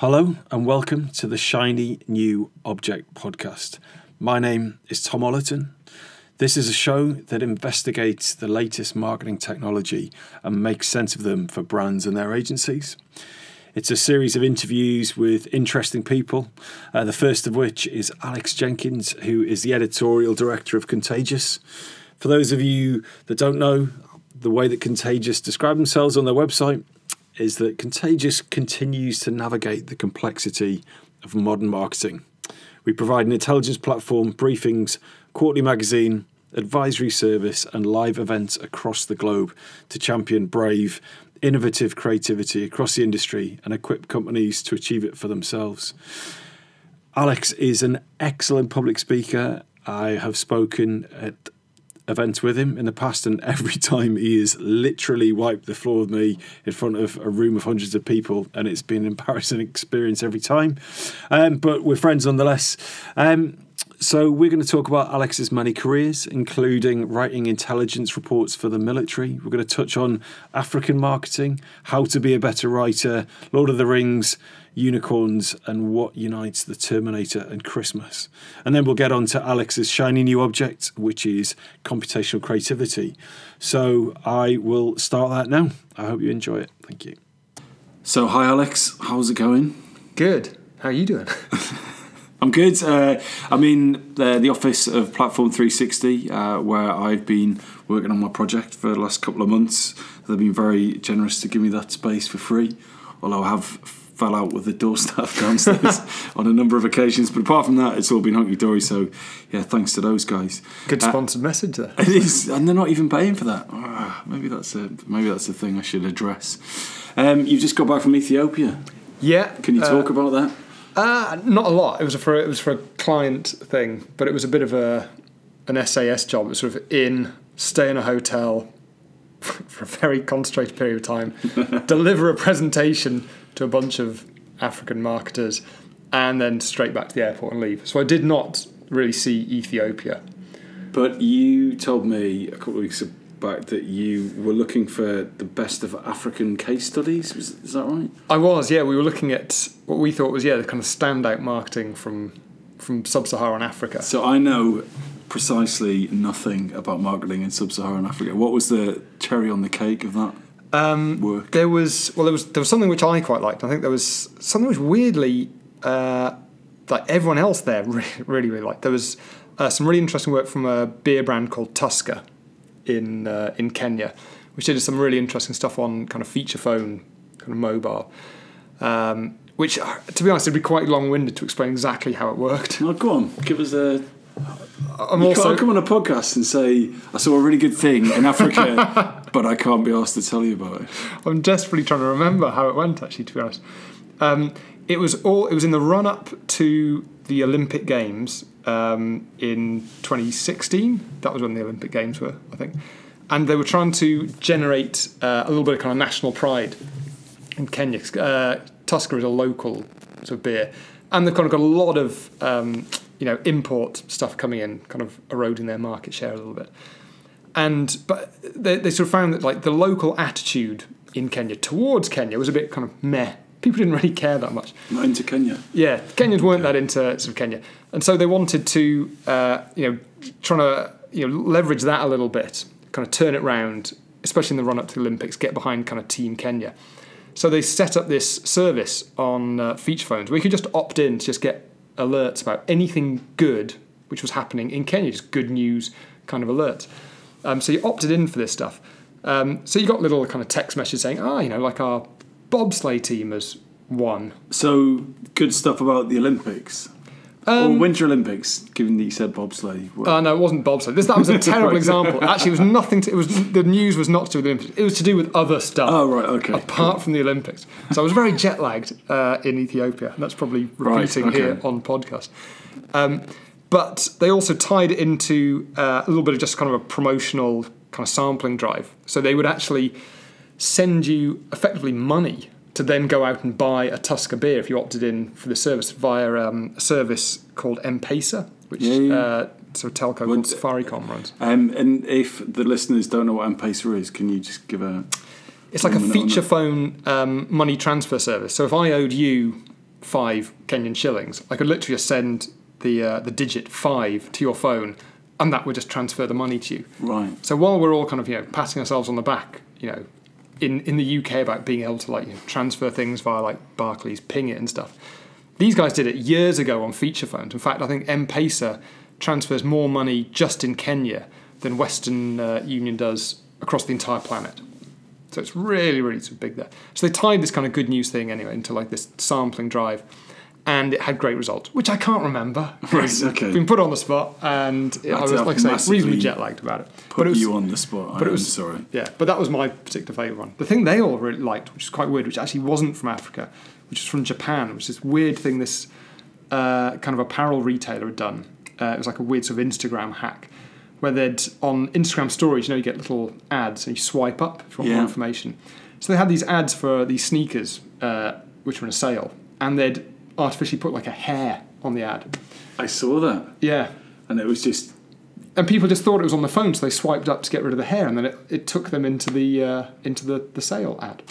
Hello and welcome to the Shiny New Object podcast. My name is Tom Ollerton. This is a show that investigates the latest marketing technology and makes sense of them for brands and their agencies. It's a series of interviews with interesting people, uh, the first of which is Alex Jenkins, who is the editorial director of Contagious. For those of you that don't know, the way that Contagious describe themselves on their website is that Contagious continues to navigate the complexity of modern marketing. We provide an intelligence platform, briefings, quarterly magazine, advisory service, and live events across the globe to champion brave, innovative creativity across the industry and equip companies to achieve it for themselves. Alex is an excellent public speaker. I have spoken at events with him in the past, and every time he has literally wiped the floor with me in front of a room of hundreds of people, and it's been an embarrassing experience every time. Um, but we're friends nonetheless. Um, so, we're going to talk about Alex's many careers, including writing intelligence reports for the military. We're going to touch on African marketing, how to be a better writer, Lord of the Rings, unicorns, and what unites the Terminator and Christmas. And then we'll get on to Alex's shiny new object, which is computational creativity. So, I will start that now. I hope you enjoy it. Thank you. So, hi, Alex. How's it going? Good. How are you doing? I'm good. Uh, I'm in the, the, office of Platform 360, uh, where I've been working on my project for the last couple of months. They've been very generous to give me that space for free, although I have fell out with the door staff downstairs on a number of occasions. But apart from that, it's all been hunky dory. So, yeah, thanks to those guys. Good uh, sponsored message there. It is, and they're not even paying for that. Oh, maybe that's a maybe that's a thing I should address. Um, you just got back from Ethiopia. Yeah. Can you talk uh, about that? Uh, not a lot. It was for it was for a client thing, but it was a bit of a an SAS job. It was sort of in, stay in a hotel for a very concentrated period of time, deliver a presentation to a bunch of African marketers, and then straight back to the airport and leave. So I did not really see Ethiopia. But you told me a couple of weeks back that you were looking for the best of African case studies. Was, is that right? I was, yeah. We were looking at what we thought was, yeah, the kind of standout marketing from from sub-Saharan Africa. So I know precisely nothing about marketing in sub-Saharan Africa. What was the cherry on the cake of that? Um, work? There was well, there was there was something which I quite liked. I think there was something which weirdly, uh, like everyone else there really really, really liked. There was uh, some really interesting work from a beer brand called Tusker, in uh, in Kenya, which did some really interesting stuff on kind of feature phone, kind of mobile. Um, which, to be honest, it'd be quite long-winded to explain exactly how it worked. Well, go on, give us a. I'm you also can't come on a podcast and say I saw a really good thing in Africa, but I can't be asked to tell you about it. I'm desperately trying to remember how it went. Actually, to be honest, um, it was all. It was in the run-up to the Olympic Games um, in 2016. That was when the Olympic Games were, I think. And they were trying to generate uh, a little bit of kind of national pride in Kenya. Uh, Tusker is a local sort of beer, and they've kind of got a lot of um, you know import stuff coming in, kind of eroding their market share a little bit. And but they, they sort of found that like the local attitude in Kenya towards Kenya was a bit kind of meh people didn't really care that much. Not into Kenya. Yeah, Kenyans weren't that into sort of Kenya, and so they wanted to, uh, you know, trying to you know leverage that a little bit, kind of turn it round, especially in the run up to the Olympics, get behind kind of Team Kenya. So they set up this service on uh, feature phones where you could just opt in to just get alerts about anything good which was happening in Kenya, just good news kind of alerts. Um, so you opted in for this stuff. Um, so you got little kind of text messages saying, ah, you know, like our bobsleigh team has won. So good stuff about the Olympics. Um, or Winter Olympics, given that you said bobsleigh. Oh uh, no, it wasn't bobsleigh. This, that was a terrible right. example. Actually, it was nothing. To, it was the news was not to do with the Olympics. It was to do with other stuff. Oh right, okay. Apart cool. from the Olympics, so I was very jet lagged uh, in Ethiopia. And that's probably repeating right, okay. here on podcast. Um, but they also tied it into uh, a little bit of just kind of a promotional kind of sampling drive. So they would actually send you effectively money to then go out and buy a Tusker beer if you opted in for the service via um, a service called M-Pesa, which yeah, yeah. Uh, sort of telco called Safaricom runs. Um, and if the listeners don't know what M-Pesa is, can you just give a... It's like a feature phone um, money transfer service. So if I owed you five Kenyan shillings, I could literally just send the uh, the digit five to your phone, and that would just transfer the money to you. Right. So while we're all kind of you know patting ourselves on the back, you know, in in the UK about being able to like you know, transfer things via like Barclays, Pingit and stuff, these guys did it years ago on feature phones. In fact, I think M-Pesa transfers more money just in Kenya than Western uh, Union does across the entire planet. So it's really, really big there. So they tied this kind of good news thing anyway into like this sampling drive, and it had great results, which I can't remember. Right, okay. Been put on the spot, and I was like I say, reasonably jet lagged about it. Put it was, you on the spot. but it I'm was- sorry. yeah, but that was my particular favourite one. The thing they all really liked, which is quite weird, which actually wasn't from Africa, which is from Japan, which is this weird thing this uh, kind of apparel retailer had done. Uh, it was like a weird sort of Instagram hack where they'd, on Instagram stories, you know, you get little ads and you swipe up if you want Yeah. more information. So they had these ads for these sneakers, uh, which were in a sale, and they'd artificially put like a hair on the ad. I saw that, Yeah, and it was just and people just thought it was on the phone, so they swiped up to get rid of the hair, and then it, it took them into the uh, into the, the sale ad,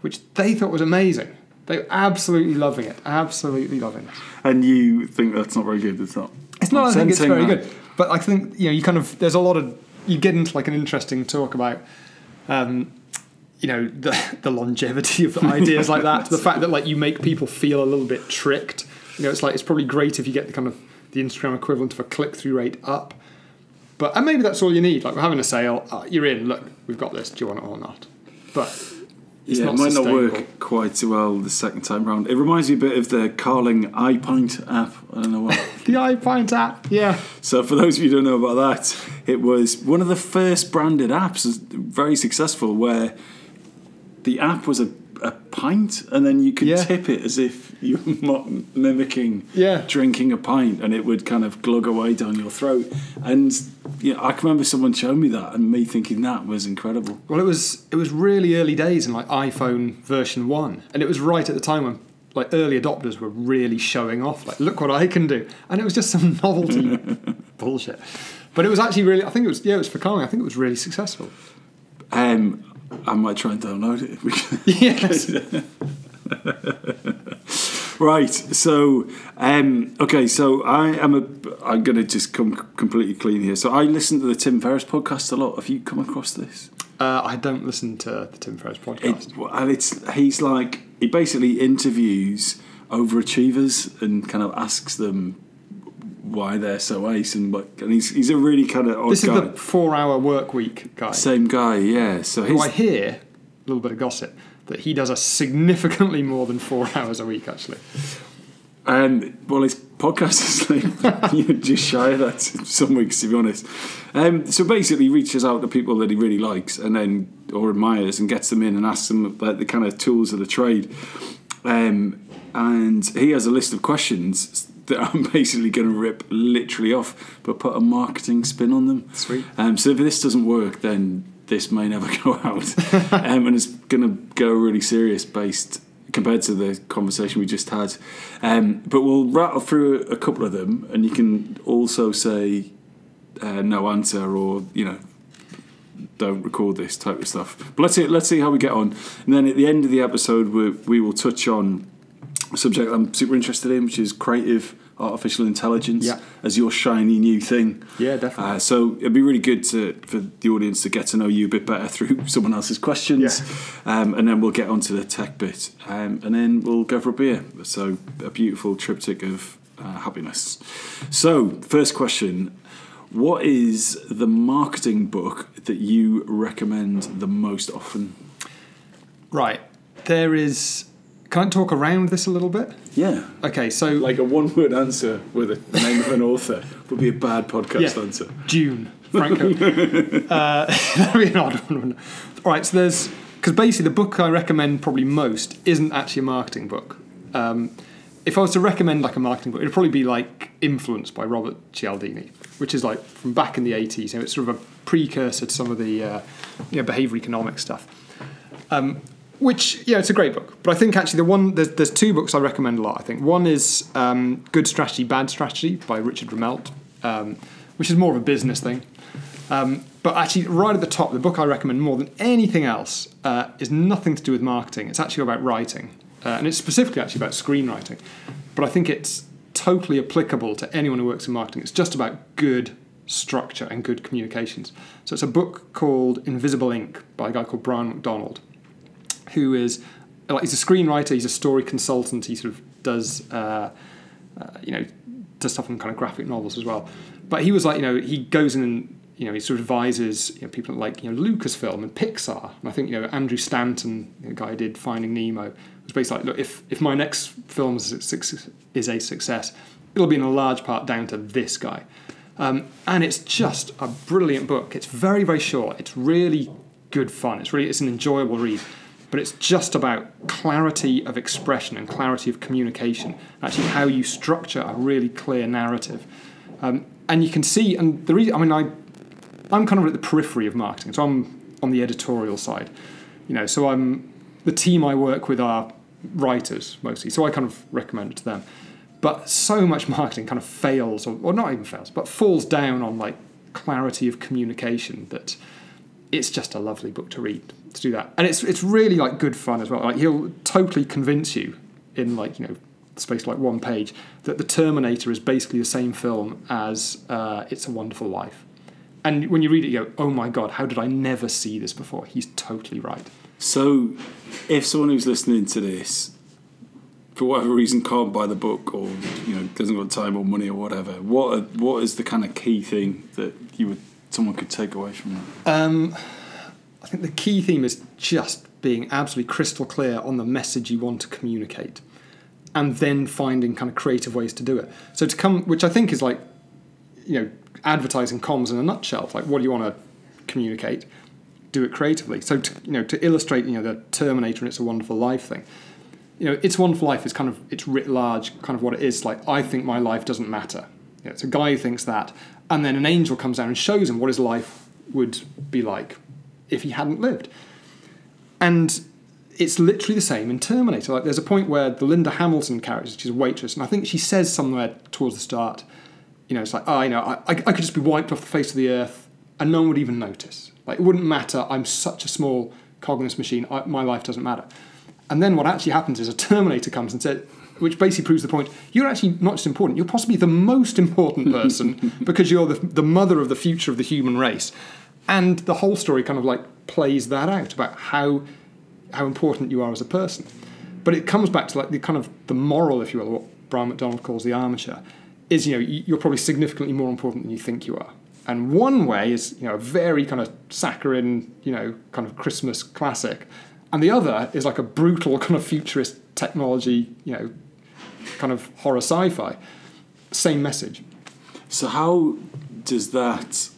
which they thought was amazing. They were absolutely loving it, absolutely loving it. And you think that's not very good? It's not. It's not. I think it's very that. good, but I think you know you kind of there's a lot of you get into like an interesting talk about. Um, you know the, the longevity of ideas like that, the fact that like you make people feel a little bit tricked. You know, it's like it's probably great if you get the kind of the Instagram equivalent of a click through rate up, but and maybe that's all you need. Like we're having a sale, uh, you're in. Look, we've got this. Do you want it or not? But yeah, it might not work quite so well the second time round. It reminds me a bit of the Carling iPint app. I don't know what. The iPint app, yeah, so for those of you who don't know about that, it was one of the first branded apps, very successful, where the app was a, a pint, and then you could Yeah. tip it as if you were mimicking Yeah. drinking a pint, and it would kind of glug away down your throat. And know, I can remember someone showing me that, and me thinking that was incredible. Well, it was it was really early days in like iPhone version one, and it was right at the time when like early adopters were really showing off. Like, look what I can do, and it was just some novelty bullshit. But it was actually really. I think it was yeah, it was for Carling. I think it was really successful. Um, I might try and download it. Yes. Right. So, um, okay. So I am a. I'm going to just come completely clean here. So I listen to the Tim Ferriss podcast a lot. Have you come across this? uh, I don't listen to the Tim Ferriss podcast. It, and it's he's like he basically interviews overachievers and kind of asks them why they're so ace and what. And he's he's a really kind of odd this is guy. the four-hour work week guy. Same guy, yeah. So who I hear a little bit of gossip that he does a significantly more than four hours a week. Actually, Um, well, his podcast is like you just shy of that some weeks, to be honest. Um, so basically, he reaches out to people that he really likes and then or admires and gets them in and asks them about the kind of tools of the trade. Um, and he has a list of questions that I'm basically going to rip literally off, but put a marketing spin on them. Sweet. Um, so if this doesn't work, then this may never go out, um, and it's going to go really serious based compared to the conversation we just had. Um, but we'll rattle through a couple of them, and you can also say uh, no answer or you know don't record this type of stuff. But let's see, let's see how we get on, and then at the end of the episode, we, we will touch on subject I'm super interested in, which is creative artificial intelligence Yeah. as your shiny new thing. Yeah, definitely. Uh, so it'd be really good to for the audience to get to know you a bit better through someone else's questions, um, and then we'll get onto the tech bit, um, and then we'll go for a beer. So a beautiful triptych of uh, happiness. So first question: What is the marketing book that you recommend the most often? right. There is. Can I talk around this a little bit? Yeah. Okay, so Like a one-word answer with a name of an author would be a bad podcast Yeah. answer. June, Franco. uh, that'd be an odd one. All right, so there's because basically the book I recommend probably most isn't actually a marketing book. Um, if I was to recommend like a marketing book, it'd probably be like Influence by Robert Cialdini, which is like from back in the 80s. And it's sort of a precursor to some of the uh, you know, behavioral economic stuff. Um, which yeah, it's a great book. But I think actually the one there's, there's two books I recommend a lot. I think one is um, Good Strategy, Bad Strategy by Richard Rumelt, um, which is more of a business thing. Um, but actually, right at the top, the book I recommend more than anything else uh, is nothing to do with marketing. It's actually about writing. uh, and it's specifically actually about screenwriting. But I think it's totally applicable to anyone who works in marketing. It's just about good structure and good communications. So it's a book called Invisible Ink by a guy called Brian McDonald, who is like he's a screenwriter, he's a story consultant, he sort of does uh, uh, you know does stuff on kind of graphic novels as well. But he was like you know he goes in and you know, he sort of advises you know, people like you know Lucasfilm and Pixar. And I think you know Andrew Stanton, the guy who did Finding Nemo, was basically like, look, if if my next film is a success, it'll be in a large part down to this guy. Um, and it's just a brilliant book. It's very very short. It's really good fun. It's really it's an enjoyable read. But it's just about clarity of expression and clarity of communication. Actually, how you structure a really clear narrative. Um, and you can see, and the reason I mean, I I'm kind of at the periphery of marketing, so I'm on the editorial side. You know, so I'm the team I work with are writers mostly, so I kind of recommend it to them. But so much marketing kind of fails, or, or not even fails, but falls down on like clarity of communication that it's just a lovely book to read to do that, and it's it's really like good fun as well. Like he'll totally convince you in like you know space like one page that the Terminator is basically the same film as uh, It's a Wonderful Life and when you read it, you go, "Oh my god, how did I never see this before?" He's totally right. So, if someone who's listening to this, for whatever reason, can't buy the book, or you know, doesn't got time or money or whatever, what are, what is the kind of key thing that you would someone could take away from that? Um, I think the key theme is just being absolutely crystal clear on the message you want to communicate, and then finding kind of creative ways to do it. So to come, which I think is like, you know advertising comms in a nutshell. Like, what do you want to communicate? Do it creatively. So, to, you know, to illustrate, you know, the Terminator and It's a Wonderful Life thing. You know, It's a Wonderful Life is kind of it's writ large, kind of what it is. Like, I think my life doesn't matter. You know, it's a guy who thinks that, and then an angel comes down and shows him what his life would be like if he hadn't lived. And it's literally the same in Terminator. Like, there's a point where the Linda Hamilton character, she's a waitress, and I think she says somewhere towards the start you know, it's like, ah, oh, you know, I, I could just be wiped off the face of the earth and no one would even notice. Like, it wouldn't matter. I'm such a small cog in this machine. I, my life doesn't matter. And then what actually happens is a Terminator comes and says, which basically proves the point you're actually not just important, you're possibly the most important person because you're the, the mother of the future of the human race. And the whole story kind of like plays that out about how, how important you are as a person. But it comes back to like the kind of the moral, if you will, what Brian McDonald calls the armature is you know you're probably significantly more important than you think you are. And one way is you know a very kind of saccharine you know kind of Christmas classic, and the other is like a brutal kind of futurist technology you know kind of horror sci-fi. Same message. So how does that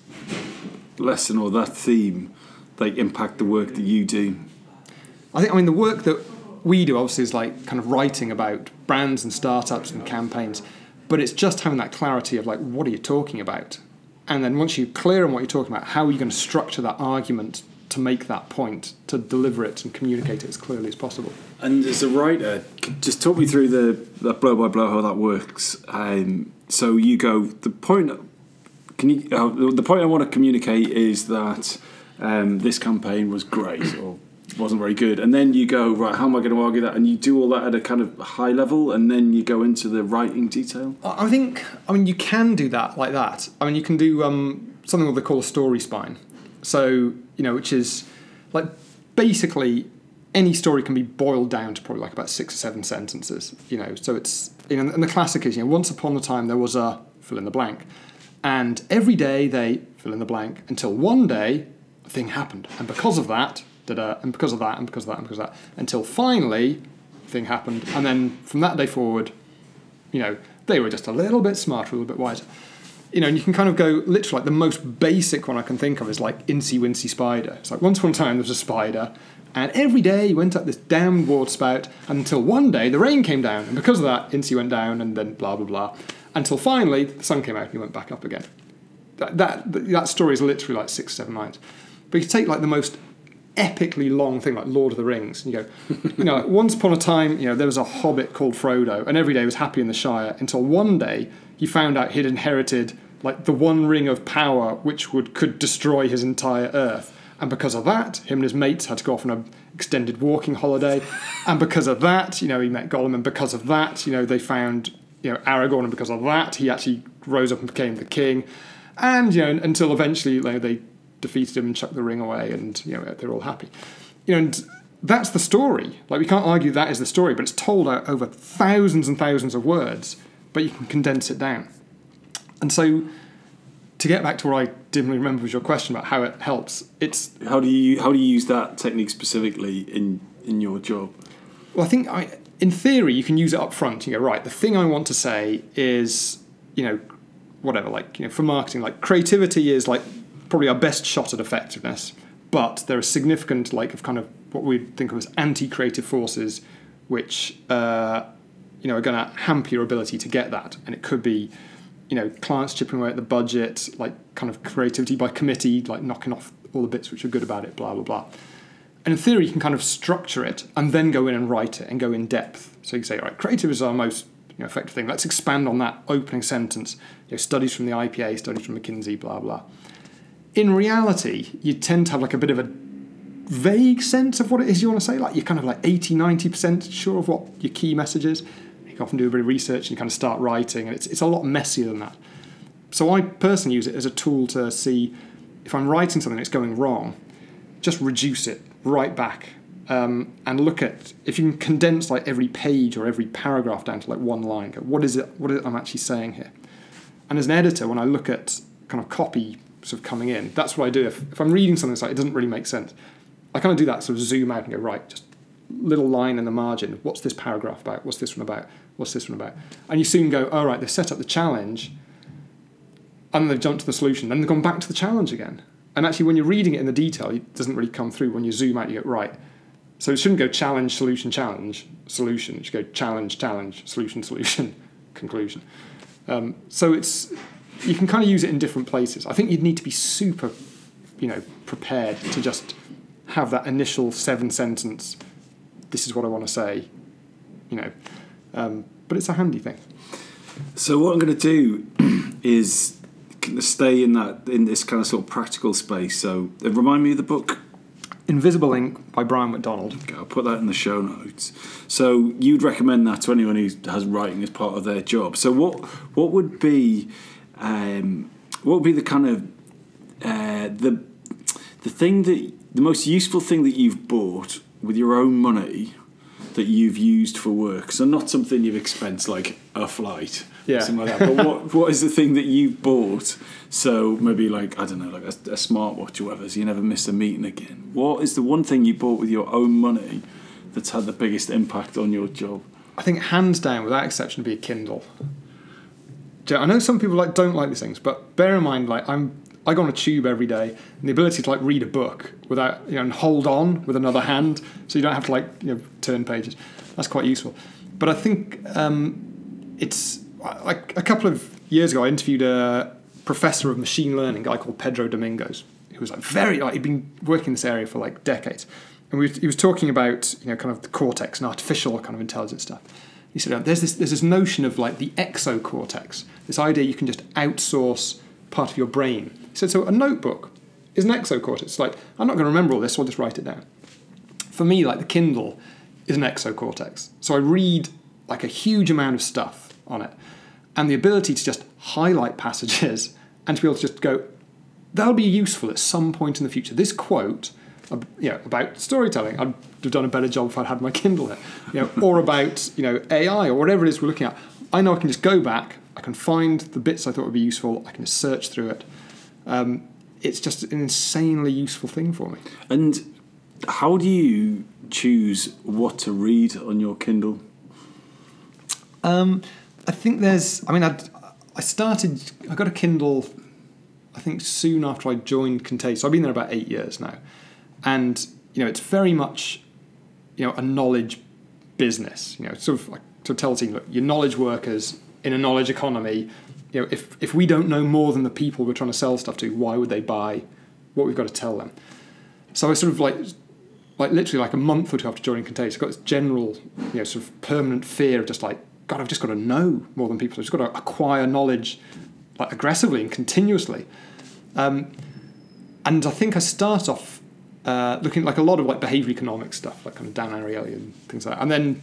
lesson or that theme like impact the work that you do? I think I mean the work that we do obviously is like kind of writing about brands and startups and campaigns but it's just having that clarity of like, what are you talking about? And then once you're clear on what you're talking about, how are you going to structure that argument to make that point, to deliver it and communicate it as clearly as possible? And as a writer, just talk me through the, the blow by blow how that works. Um, so you go the point. Can you? Uh, the point I want to communicate is that um, this campaign was great, or wasn't very good. And then you go, right, how am I going to argue that? And you do all that at a kind of high level, and then you go into the writing detail. I think, I mean, you can do that like that. I mean, you can do um, something what they call a story spine. So, you know, which is like basically any story can be boiled down to probably like about six or seven sentences, you know. So it's, you know, and the classic is, you know, once upon a time there was a fill in the blank. And every day they fill in the blank until one day a thing happened. And because of that, da-da, and because of that, and because of that, and because of that, until finally, thing happened, and then from that day forward, you know, they were just a little bit smarter, a little bit wiser. You know, and you can kind of go literally like the most basic one I can think of is like Incy Wincy Spider. It's like once upon a time there was a spider, and every day he went up this damn water spout until one day the rain came down, and because of that, Incy went down, and then blah blah blah, until finally the sun came out and he went back up again. That that that story is literally like six seven lines. But you take like the most epically long thing like Lord of the Rings. And you go, you know, once upon a time, you know, there was a hobbit called Frodo, and every day was happy in the Shire until one day he found out he'd inherited like the one ring of power which would could destroy his entire Earth. And because of that, him and his mates had to go off on an extended walking holiday. and because of that, you know, he met Gollum. And because of that, you know, they found, you know, Aragorn. And because of that, he actually rose up and became the king. And, you know, until eventually you know, they defeated him and chucked the ring away and, you know, they're all happy. You know, and that's the story. Like, we can't argue that is the story, but it's told over thousands and thousands of words, but you can condense it down. And so, to get back to what I dimly remember was your question about how it helps, it's How do you how do you use that technique specifically in in your job? Well, I think I, in theory, you can use it up front. You go, right, the thing I want to say is, you know, whatever, like, you know, for marketing, like creativity is like probably our best shot at effectiveness, but there are significant, like, of kind of what we think of as anti creative forces, which, uh, you know, are going to hamper your ability to get that. And it could be, you know, clients chipping away at the budget, like kind of creativity by committee, like knocking off all the bits which are good about it, blah, blah, blah. And in theory, you can kind of structure it and then go in and write it and go in depth. So you can say, all right, creative is our most you know, effective thing. Let's expand on that opening sentence. You know, studies from the IPA, studies from McKinsey, blah blah. In reality, you tend to have like a bit of a vague sense of what it is you want to say. Like you're kind of like 80, 90% sure of what your key message is. You can often do a bit of research and kind of start writing, and it's, it's a lot messier than that. So I personally use it as a tool to see if I'm writing something that's going wrong, just reduce it right back um, and look at if you can condense like every page or every paragraph down to like one line. What is it? What is it I'm actually saying here? And as an editor, when I look at kind of copy sort of coming in, that's what I do. If, if I'm reading something that's like it doesn't really make sense, I kind of do that sort of zoom out and go right, just little line in the margin. What's this paragraph about? What's this one about? What's this one about? And you soon go, all right, they've set up the challenge, and they've jumped to the solution. Then they've gone back to the challenge again. And actually, when you're reading it in the detail, it doesn't really come through. When you zoom out, you get right. So it shouldn't go challenge, solution, challenge, solution. It should go challenge, challenge, solution, solution, conclusion. Um, so it's you can kind of use it in different places. I think you'd need to be super, you know, prepared to just have that initial seven sentence. This is what I want to say, you know. Um, but it's a handy thing. So what I'm going to do is stay in that in this kind of sort of practical space. So uh, remind me of the book. Invisible Ink by Brian McDonald. Okay, I'll put that in the show notes. So you'd recommend that to anyone who has writing as part of their job. So what what would be um, what would be the kind of uh, the the thing that the most useful thing that you've bought with your own money that you've used for work? So not something you've expensed like a flight, Yeah. something like that. But what what is the thing that you've bought? So maybe like I don't know, like a, a smartwatch or whatever, so you never miss a meeting again. What is the one thing you bought with your own money that's had the biggest impact on your job? I think hands down, without exception, would be a Kindle. Do you know- I know some people like don't like these things, but bear in mind, like I'm, I go on a tube every day, and the ability to like read a book without you know and hold on with another hand, so you don't have to like you know turn pages. That's quite useful. But I think um, it's like a couple of years ago, I interviewed a professor of machine learning, guy called Pedro Domingos, who was like very like he'd been working in this area for like decades, and we, he was talking about you know kind of the cortex and artificial kind of intelligence stuff. He said, "There's this there's this notion of like the exocortex, this idea you can just outsource part of your brain." He said, "So a notebook is an exocortex. Like I'm not going to remember all this, so I'll just write it down." For me, like the Kindle is an exocortex, so I read like a huge amount of stuff on it, and the ability to just highlight passages and to be able to just go, that'll be useful at some point in the future. This quote, you know, about storytelling, I'd have done a better job if I'd had my Kindle there, you know, or about you know AI or whatever it is we're looking at. I know I can just go back, I can find the bits I thought would be useful, I can just search through it. Um, it's just an insanely useful thing for me. And how do you choose what to read on your Kindle? Um, I think there's. I mean, I I started. I got a Kindle. I think soon after I joined Contagious. So I've been there about eight years now, and you know it's very much, you know, a knowledge business. You know, sort of like to tell the team, look, you're knowledge workers in a knowledge economy. You know, if if we don't know more than the people we're trying to sell stuff to, why would they buy what we've got to tell them? So I sort of like like literally like a month or two after joining Contagious, I've got this general, you know, sort of permanent fear of just like, God, I've just got to know more than people. I've just got to acquire knowledge like aggressively and continuously. Um, and I think I start off uh, looking at like a lot of like behaviour economics stuff, like kind of Dan Ariely and things like that. And then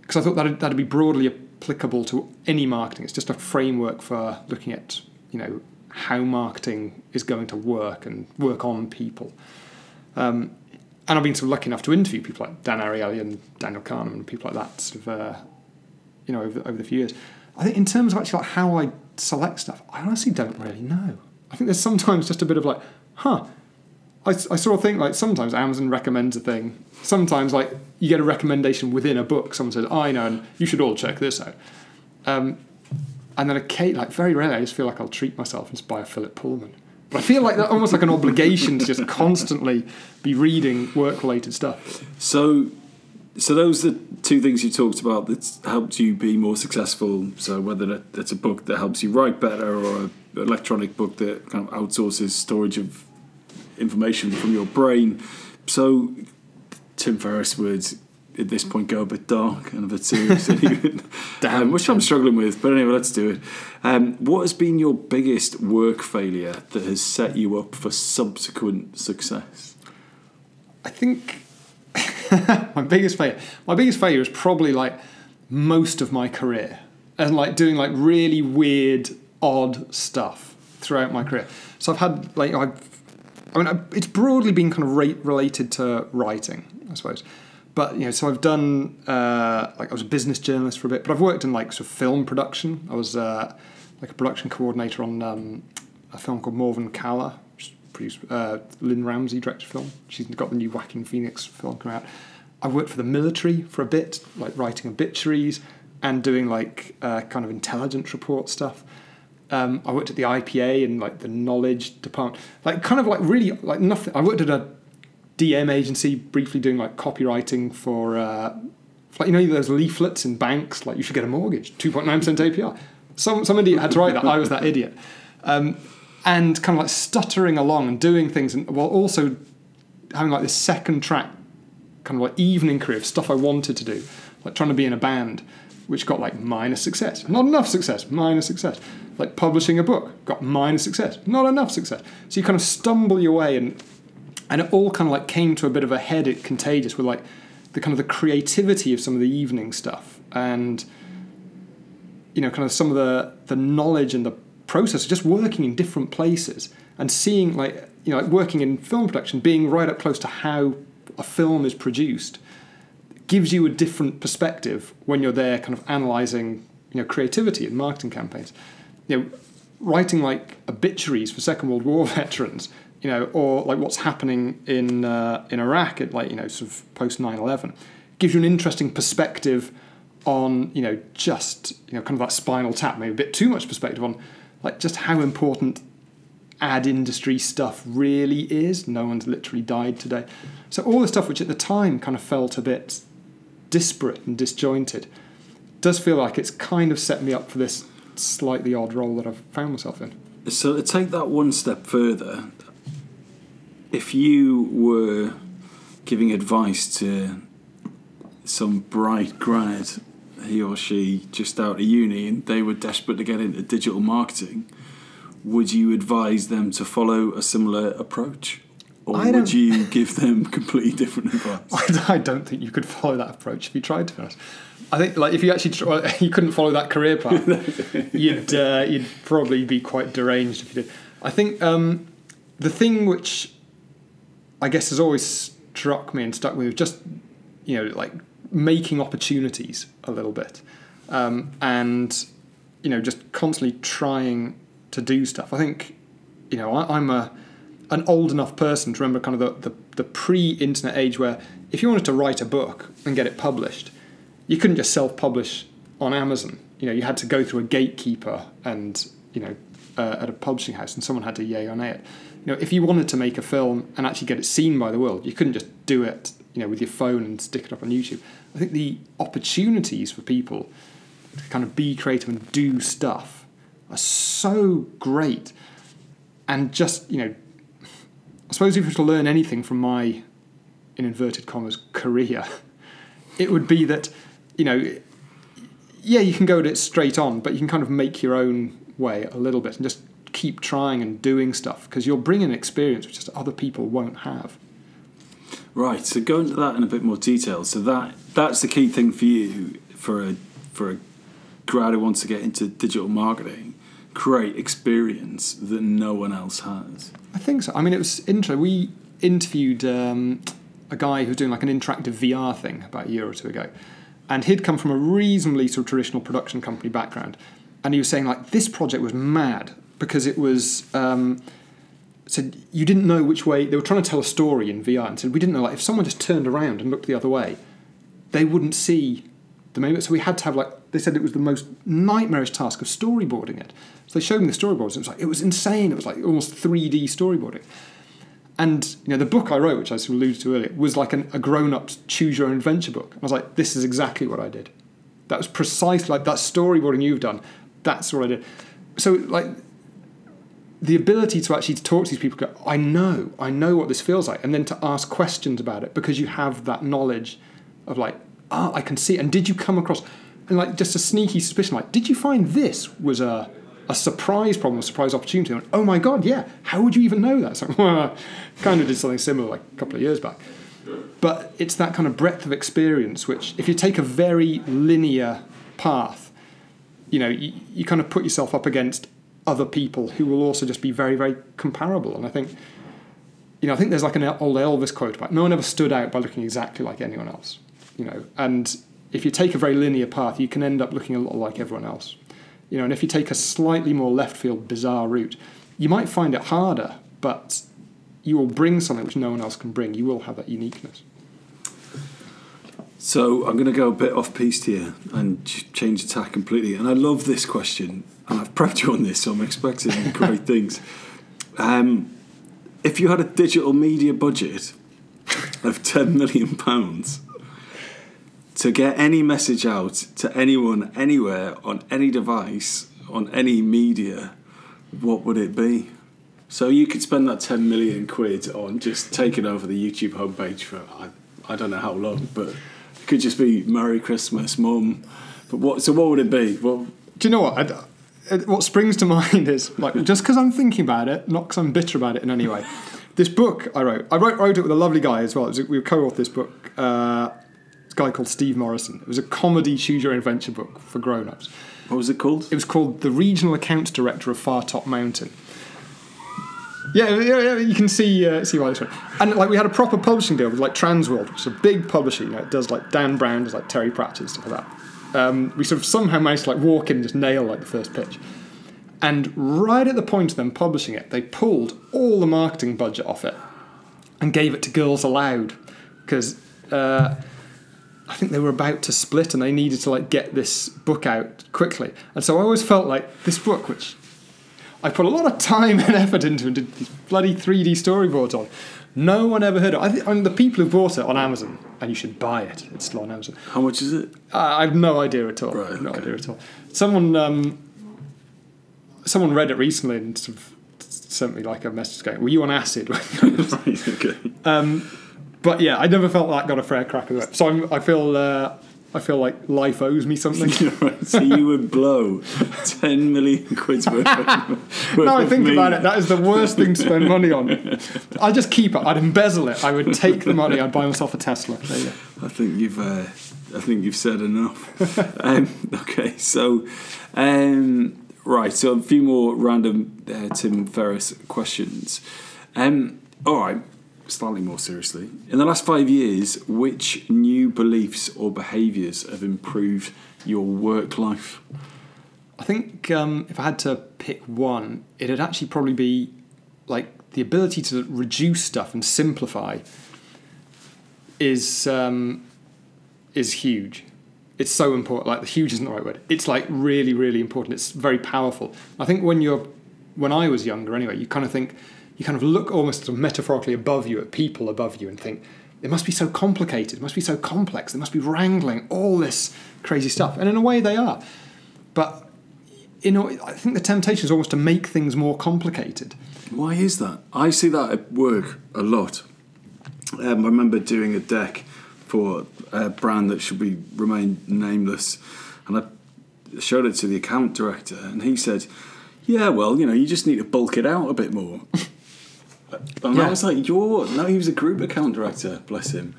because I thought that'd, that'd be broadly applicable to any marketing. It's just a framework for looking at you know how marketing is going to work and work on people. Um, and I've been of lucky enough to interview people like Dan Ariely and Daniel Kahneman and people like that, sort of, uh, you know, over, over the few years. I think in terms of actually like how I select stuff, I honestly don't really know. I think there's sometimes just a bit of like, huh. I, I sort of think like sometimes Amazon recommends a thing. Sometimes like you get a recommendation within a book. Someone says, "I know, and you should all check this out." Um, and then a Kate, like very rarely, I just feel like I'll treat myself and just buy a Philip Pullman. But I feel like that almost like an obligation to just constantly be reading work-related stuff. So, so those are the two things you talked about that helped you be more successful. So whether that- it's a book that helps you write better or an electronic book that kind of outsources storage of information from your brain. So Tim Ferriss would at this point go a bit dark and a bit serious, um, which I'm struggling with. But anyway, let's do it. Um, what has been your biggest work failure that has set you up for subsequent success? I think my biggest failure, my biggest failure is probably like most of my career, and like doing like really weird, odd stuff throughout my career. So I've had like I've, I mean, it's broadly been kind of related to writing, I suppose. But you know, so I've done uh, like I was a business journalist for a bit, but I've worked in like sort of film production. I was uh, like a production coordinator on um, a film called Morvern Callar, which produced uh, Lynne Ramsay directed film. She's got the new Joaquin Phoenix film coming out. I worked for the military for a bit, like writing obituaries and doing like uh, kind of intelligence report stuff. Um, I worked at the IPA and like the knowledge department, like kind of like really like nothing. I worked at a DM agency briefly doing like copywriting for, uh, like you know those leaflets in banks like you should get a mortgage, two point nine percent APR. Some some idiot had to write that. I was that idiot, um, and kind of like stuttering along and doing things, and while also having like this second track kind of like evening career of stuff I wanted to do, like trying to be in a band, which got like minor success, not enough success, minor success. Like publishing a book, got minor success, not enough success. So you kind of stumble your way, and and it all kind of like came to a bit of a head at Contagious with like the kind of the creativity of some of the evening stuff, and you know, kind of some of the the knowledge and the process of just working in different places and seeing like you know like working in film production, being right up close to how a film is produced gives you a different perspective when you're there kind of analyzing you know creativity and marketing campaigns you know writing like obituaries for second world war veterans you know or like what's happening in uh, in iraq at like you know sort of post 9-11 gives you an interesting perspective on you know just you know kind of that spinal tap maybe a bit too much perspective on like just how important ad industry stuff really is. No one's literally died today. So all the stuff which at the time kind of felt a bit disparate and disjointed does feel like it's kind of set me up for this slightly odd role that I've found myself in. So to take that one step further, if you were giving advice to some bright grad, he or she just out of uni, and they were desperate to get into digital marketing, would you advise them to follow a similar approach? Or I would you give them completely different advice? I don't think you could follow that approach if you tried to. I think like if you actually try, you couldn't follow that career path, you'd uh, you'd probably be quite deranged if you did. I think um, the thing which I guess has always struck me and stuck with me was just you know like making opportunities a little bit, um, and you know just constantly trying to do stuff. I think you know I, I'm a an old enough person to remember kind of the, the, the pre-internet age where if you wanted to write a book and get it published, you couldn't just self-publish on Amazon. You know, you had to go through a gatekeeper and you know uh, at a publishing house, and someone had to yay or nay it. You know, if you wanted to make a film and actually get it seen by the world, you couldn't just do it, you know, with your phone and stick it up on YouTube. I think the opportunities for people to kind of be creative and do stuff are so great, and just you know I suppose if you were to learn anything from my, in inverted commas, career, it would be that, you know, yeah, you can go at it straight on, but you can kind of make your own way a little bit and just keep trying and doing stuff because you'll bring an experience which just other people won't have. Right. So go into that in a bit more detail. So that that's the key thing for you for a for a grad who wants to get into digital marketing. Create experience that no one else has. I think so. I mean, it was interesting. We interviewed um, a guy who was doing like an interactive VR thing about a year or two ago, and he'd come from a reasonably sort of traditional production company background, and he was saying like this project was mad because it was. Um, said you didn't know which way they were trying to tell a story in VR, and said we didn't know like if someone just turned around and looked the other way, they wouldn't see the moment. So we had to have like they said it was the most nightmarish task of storyboarding it. So they showed me the storyboards, and it was like it was insane. It was like almost 3D storyboarding. And you know, the book I wrote, which I alluded to earlier, was like an, a grown-up choose your own adventure book. I was like, this is exactly what I did. That was precisely like that storyboarding you've done. That's what I did. So like the ability to actually talk to these people, go, I know, I know what this feels like, and then to ask questions about it because you have that knowledge of like, ah, I can see. And did you come across, and like just a sneaky suspicion, like, did you find this was a a surprise problem, a surprise opportunity? And, oh my god, yeah. How would you even know that? So, kind of did something similar like a couple of years back. But it's that kind of breadth of experience, which if you take a very linear path, you know, you, you kind of put yourself up against other people who will also just be very, very comparable. And I think, you know, I think there's like an old Elvis quote about no one ever stood out by looking exactly like anyone else. You know, and if you take a very linear path, you can end up looking a lot like everyone else. You know, and if you take a slightly more left field, bizarre route, you might find it harder, but you will bring something which no one else can bring. You will have that uniqueness. So I'm going to go a bit off piste here and change the tack completely. And I love this question, and I've prepped you on this, so I'm expecting great things. Um, if you had a digital media budget of ten million pounds to get any message out to anyone, anywhere, on any device, on any media, what would it be? So you could spend that 10 million quid on just taking over the YouTube homepage for, I, I don't know how long, but it could just be Merry Christmas, Mum. But what? So what would it be? Well, Do you know what? I, what springs to mind is like just because I'm thinking about it, not because I'm bitter about it in any way. This book I wrote, I wrote, wrote it with a lovely guy as well. We co-authored this book. Uh, guy called Steve Morrison. It was a comedy choose your own adventure book for grown-ups. what was it called? It was called The Regional Accounts Director of Firetop Mountain. Yeah, yeah, yeah, you can see uh, see why this one. And like we had a proper publishing deal with like Transworld, which is a big publisher. You know, it does like Dan Brown, does like Terry Pratchett stuff like that. Um, we sort of somehow managed to like walk in and just nail like the first pitch. And right at the point of them publishing it, they pulled all the marketing budget off it and gave it to Girls Aloud because uh, I think they were about to split and they needed to like get this book out quickly. And so I always felt like this book, which I put a lot of time and effort into and did these bloody 3D storyboards on. No one ever heard of it. I, th- I mean, the people who bought it on Amazon, and you should buy it. It's still on Amazon. How much is it? I I have no idea at all. Right, no okay. idea at all. Someone, um, someone read it recently and sort of sent me like a message going, "Were you on acid?" right, okay. um, but yeah, I never felt that got a fair crack of it. So I'm, I feel, uh, I feel like life owes me something. so you would blow 10 million quid's worth of now I think about it, that is the worst thing to spend money on. I'd just keep it. I'd embezzle it. I would take the money. I'd buy myself a Tesla. There you go. I think you've uh, I think you've said enough. um, okay, so um, right, so a few more random uh, Tim Ferriss questions. Um, all right, slightly more seriously. In the last five years, which new beliefs or behaviours have improved your work life? I think um, if I had to pick one, it'd actually probably be like the ability to reduce stuff and simplify is um, is huge. It's so important. Like the huge isn't the right word. It's like really, really important. It's very powerful. I think when you're when I was younger, anyway, you kind of think you kind of look almost sort of metaphorically above you at people above you and think it must be so complicated. It must be so complex. They must be wrangling all this crazy stuff. And in a way, they are. But you know, I think the temptation is almost to make things more complicated. Why is that? I see that at work a lot. Um, I remember doing a deck for a brand that should be remain nameless, and I showed it to the account director, and he said, "Yeah, well, you know, you just need to bulk it out a bit more." And Yeah. I was like, "You're no." He was a group account director, bless him.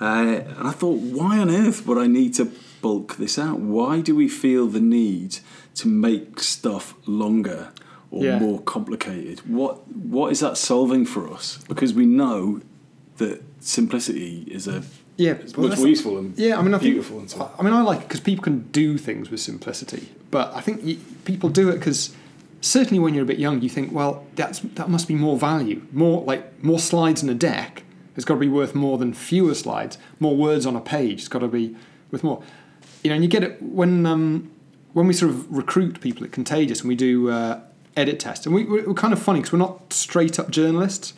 Uh, and I thought, why on earth would I need to bulk this out? Why do we feel the need to make stuff longer or Yeah. more complicated? What What is that solving for us? Because we know that simplicity is a Yeah, it's well, much more useful and Yeah, I mean, I think, beautiful and so. I mean, I like it because people can do things with simplicity. But I think y people do it because certainly when you're a bit young, you think, well, that's that must be more value, more like more slides in a deck. It's got to be worth more than fewer slides. More words on a page. It's got to be worth more. You know, and you get it when um, when we sort of recruit people at Contagious and we do uh, edit tests, and we, we're kind of funny because we're not straight up journalists.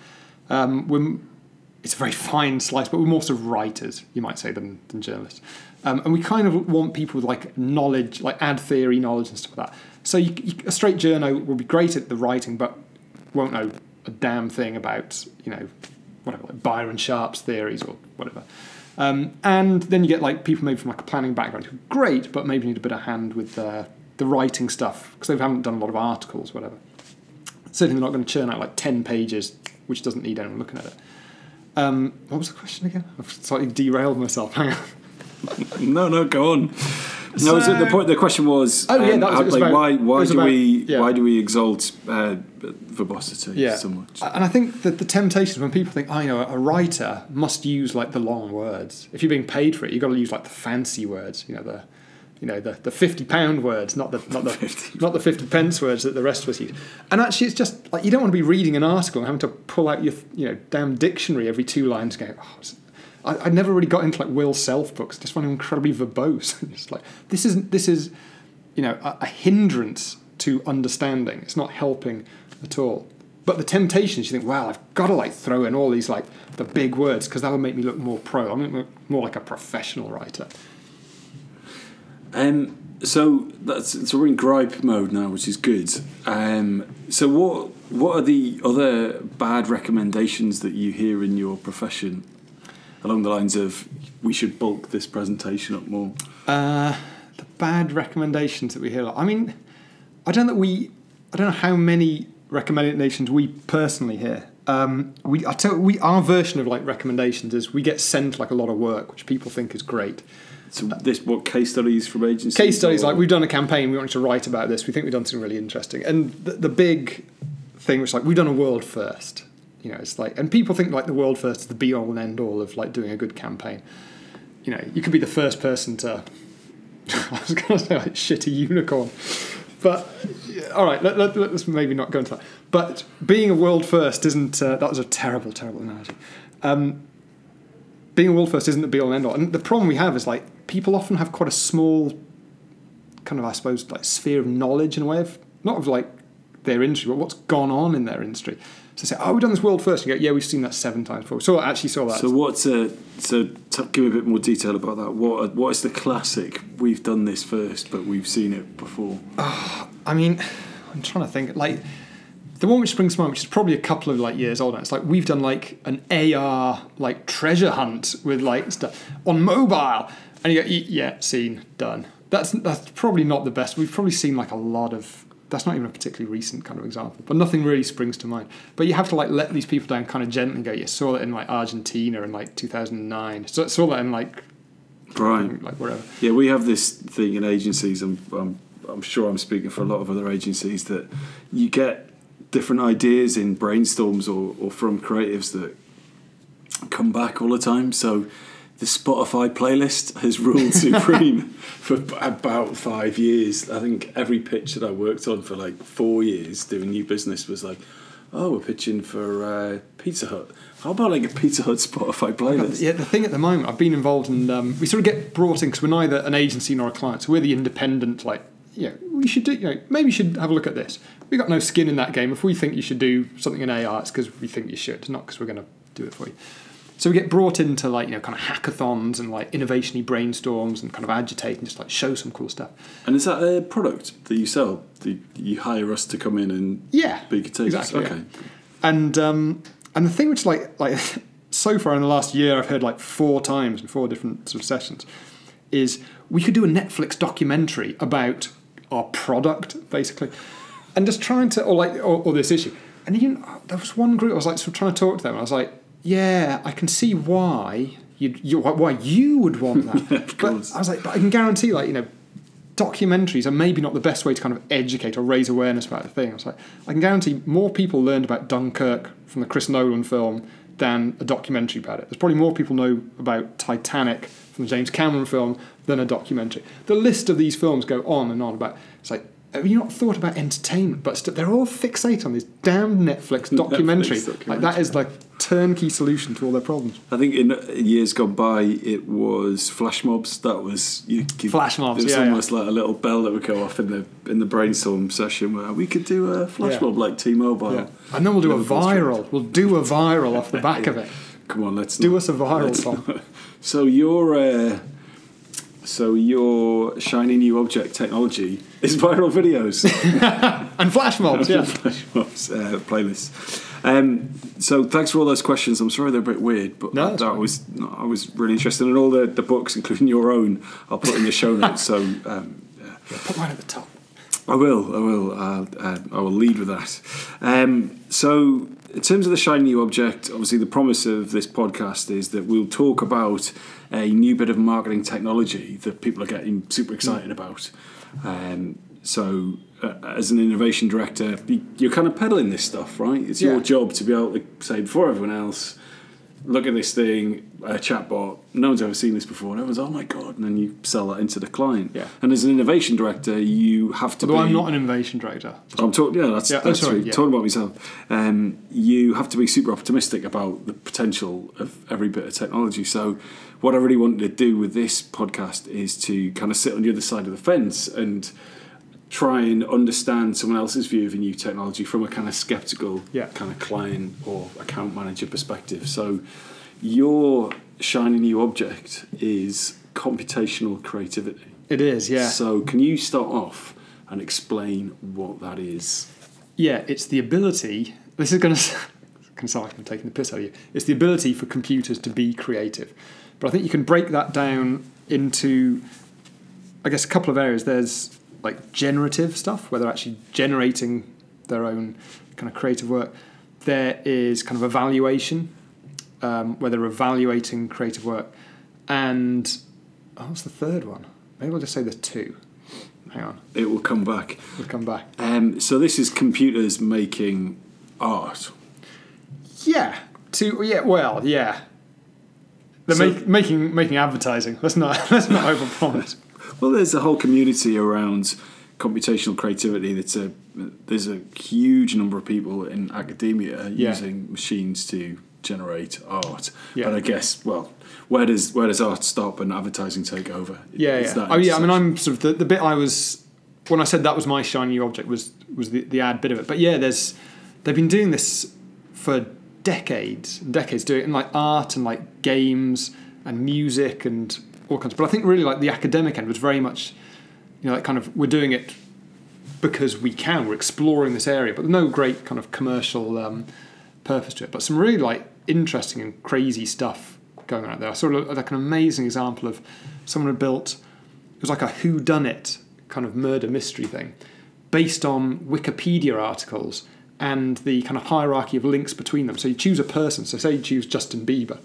Um, we're it's a very fine slice, but we're more sort of writers, you might say, than, than journalists. Um, and we kind of want people with like knowledge, like ad theory knowledge and stuff like that. So you, you, a straight journo will be great at the writing, but won't know a damn thing about, you know, whatever, like Byron Sharp's theories or whatever. Um, and then you get like people maybe from like a planning background who are great, but maybe need a bit of hand with uh, the writing stuff because they haven't done a lot of articles, whatever. Certainly they're not going to churn out like 10 pages, which doesn't need anyone looking at it. Um, what was the question again? I've slightly derailed myself. Hang on. No, no, go on. No, was it the point? The question was, Oh, yeah, um, that was- was like, about- why why was do about- we yeah. why do we exalt uh, verbosity Yeah. so much? And I think that the temptation when people think, oh, you know, a writer must use like the long words. If you're being paid for it, you've got to use like the fancy words. You know, the you know the, the fifty pound words, not the not the 50. not the fifty pence words that the rest of us use. And actually, it's just like you don't want to be reading an article and having to pull out your you know damn dictionary every two lines. Going, oh, I, I never really got into like Will Self books. Just find them incredibly verbose. it's like this isn't this is you know a, a hindrance to understanding. It's not helping at all. But the temptation is you think, wow, I've got to like throw in all these like the big words because that'll make me look more pro. I'm look more like a professional writer. Um, so that's so we're in gripe mode now, which is good. Um, so what what are the other bad recommendations that you hear in your profession, along the lines of we should bulk this presentation up more? Uh, the bad recommendations that we hear. I mean, I don't know we. I don't know how many recommendations we personally hear. Um, we, I tell we our version of like recommendations is we get sent like a lot of work, which people think is great. So this what case studies from agencies? Case studies or- like we've done a campaign, we want you to write about this. We think we've done something really interesting, and the, the big thing was like we've done a world first. You know, it's like, and people think like the world first is the be all and end all of like doing a good campaign. You know, you could be the first person to. I was going to say like shitty unicorn, but all right, let, let, let's maybe not go into that. But being a world first isn't. Uh, that was a terrible, terrible analogy. Um, being a world first isn't the be all and end all. And the problem we have is like people often have quite a small kind of I suppose like sphere of knowledge in a way of not of like their industry, but what's gone on in their industry. So they say, oh, we've done this world first. And you go, yeah, we've seen that seven times before. So I actually saw that. So what's uh, so t- give me a bit more detail about that. What what is the classic? We've done this first, but we've seen it before. I mean, I'm trying to think. Like the one which springs to mind, which is probably a couple of like years old. now, It's like we've done like an AR like treasure hunt with like stuff on mobile, and you go, yeah, seen, done. That's that's probably not the best. We've probably seen like a lot of. That's not even a particularly recent kind of example, but nothing really springs to mind. But you have to like let these people down kind of gently. and Go, yeah, saw that in like Argentina in like 2009. So saw that in like Right. like wherever. Yeah, we have this thing in agencies, and I'm, I'm sure I'm speaking for a lot of other agencies that you get different ideas in brainstorms or, or from creatives that come back all the time. So the Spotify playlist has ruled supreme for about five years. I think every pitch that I worked on for like four years doing new business was like, oh, we're pitching for uh, Pizza Hut. How about like a Pizza Hut Spotify playlist? Yeah, the thing at the moment, I've been involved in. Um, we sort of get brought in because we're neither an agency nor a client, so we're the independent. Like, you know, we should do. You know, maybe you should have a look at this. We've got no skin in that game. If we think you should do something in AR, it's because we think you should, not because we're going to do it for you. So we get brought into like you know kind of hackathons and like innovationy brainstorms and kind of agitate and just like show some cool stuff. And is that a product that you sell? Do you hire us to come in and Yeah, be contagious? exactly, Okay. yeah. And um, and the thing which like like so far in the last year I've heard like four times in four different sort of sessions is we could do a Netflix documentary about our product basically, and just trying to or like or, or this issue. and even there was one group I was like sort of trying to talk to them. I was like, yeah, I can see why you, you why you would want that. But. I was like, but I can guarantee, like you know, documentaries are maybe not the best way to kind of educate or raise awareness about the thing. I was like, I can guarantee more people learned about Dunkirk from the Chris Nolan film than a documentary about it. There's probably more people know about Titanic from the James Cameron film than a documentary. The list of these films go on and on about. It's like. Have you not thought about entertainment? But st- they're all fixated on this damn Netflix documentary. Netflix Like that is like turnkey solution to all their problems. I think in years gone by, it was flash mobs. That was you, you, Flash mobs, It was yeah, almost like a little bell that would go off in the in the brainstorm session where we could do a flash Yeah. mob like T-Mobile. Yeah. And then we'll do a viral. We'll do a viral off the back of it. Come on, let's Do not- us a viral, let's Tom. not- So your uh, so your shiny new object technology is viral videos. And flash mobs, yeah. Flash mobs uh, playlists. Um, so thanks for all those questions. I'm sorry they're a bit weird, but No, that, that's that fine. was I was really interested in all the, the books, including your own. I'll put in the show notes. So um, yeah. Put mine at the top. I will. I will. Uh, uh, I will lead with that. Um, so, in terms of the shiny new object, obviously the promise of this podcast is that we'll talk about a new bit of marketing technology that people are getting super excited about. Um, so, uh, as an innovation director, you- you're kind of peddling this stuff, right? It's your Yeah. job to be able to say before everyone else, look at this thing, a chatbot. No one's ever seen this before. And everyone's, oh my god! And then you sell that into the client. Yeah. And as an innovation director, you have to Although be. I'm not an innovation director. I'm talking. Yeah, that's, Yeah, oh, sorry, yeah. Talking about myself, um, you have to be super optimistic about the potential of every bit of technology. So, what I really wanted to do with this podcast is to kind of sit on the other side of the fence and try and understand someone else's view of a new technology from a kind of skeptical, Yeah. kind of client or account manager perspective. So, your shiny new object is computational creativity. It is, yeah. So, can you start off and explain what that is? Yeah, it's the ability. This is going to sound like I'm taking the piss out of you. It's the ability for computers to be creative, but I think you can break that down into, I guess, a couple of areas. There's like generative stuff, where they're actually generating their own kind of creative work. There is kind of evaluation, um, where they're evaluating creative work, and oh, what's the third one? Maybe I'll just say the two. Hang on, It will come back. we'll come back. Um, so this is computers making art. Yeah. To yeah. Well, yeah. They're So- make, making making advertising. Let's not let's not overpromise. Well, there's a whole community around computational creativity. That's a uh, there's a huge number of people in academia Yeah. using machines to generate art. Yeah. But I guess, well, where does where does art stop and advertising take over? Yeah, yeah. Oh, yeah. I mean. I'm sort of the, the bit I was when I said that was my shiny object was was the, the ad bit of it. But yeah, there's they've been doing this for decades, and decades doing it in like art and like games and music and all kinds. But I think really like the academic end was very much, you know, like kind of we're doing it because we can. We're exploring this area, but no great kind of commercial um, purpose to it. But some really like interesting and crazy stuff going on out there. I saw like an amazing example of someone had built. It was like a who done it kind of murder mystery thing, based on Wikipedia articles and the kind of hierarchy of links between them. So you choose a person. So say you choose Justin Bieber.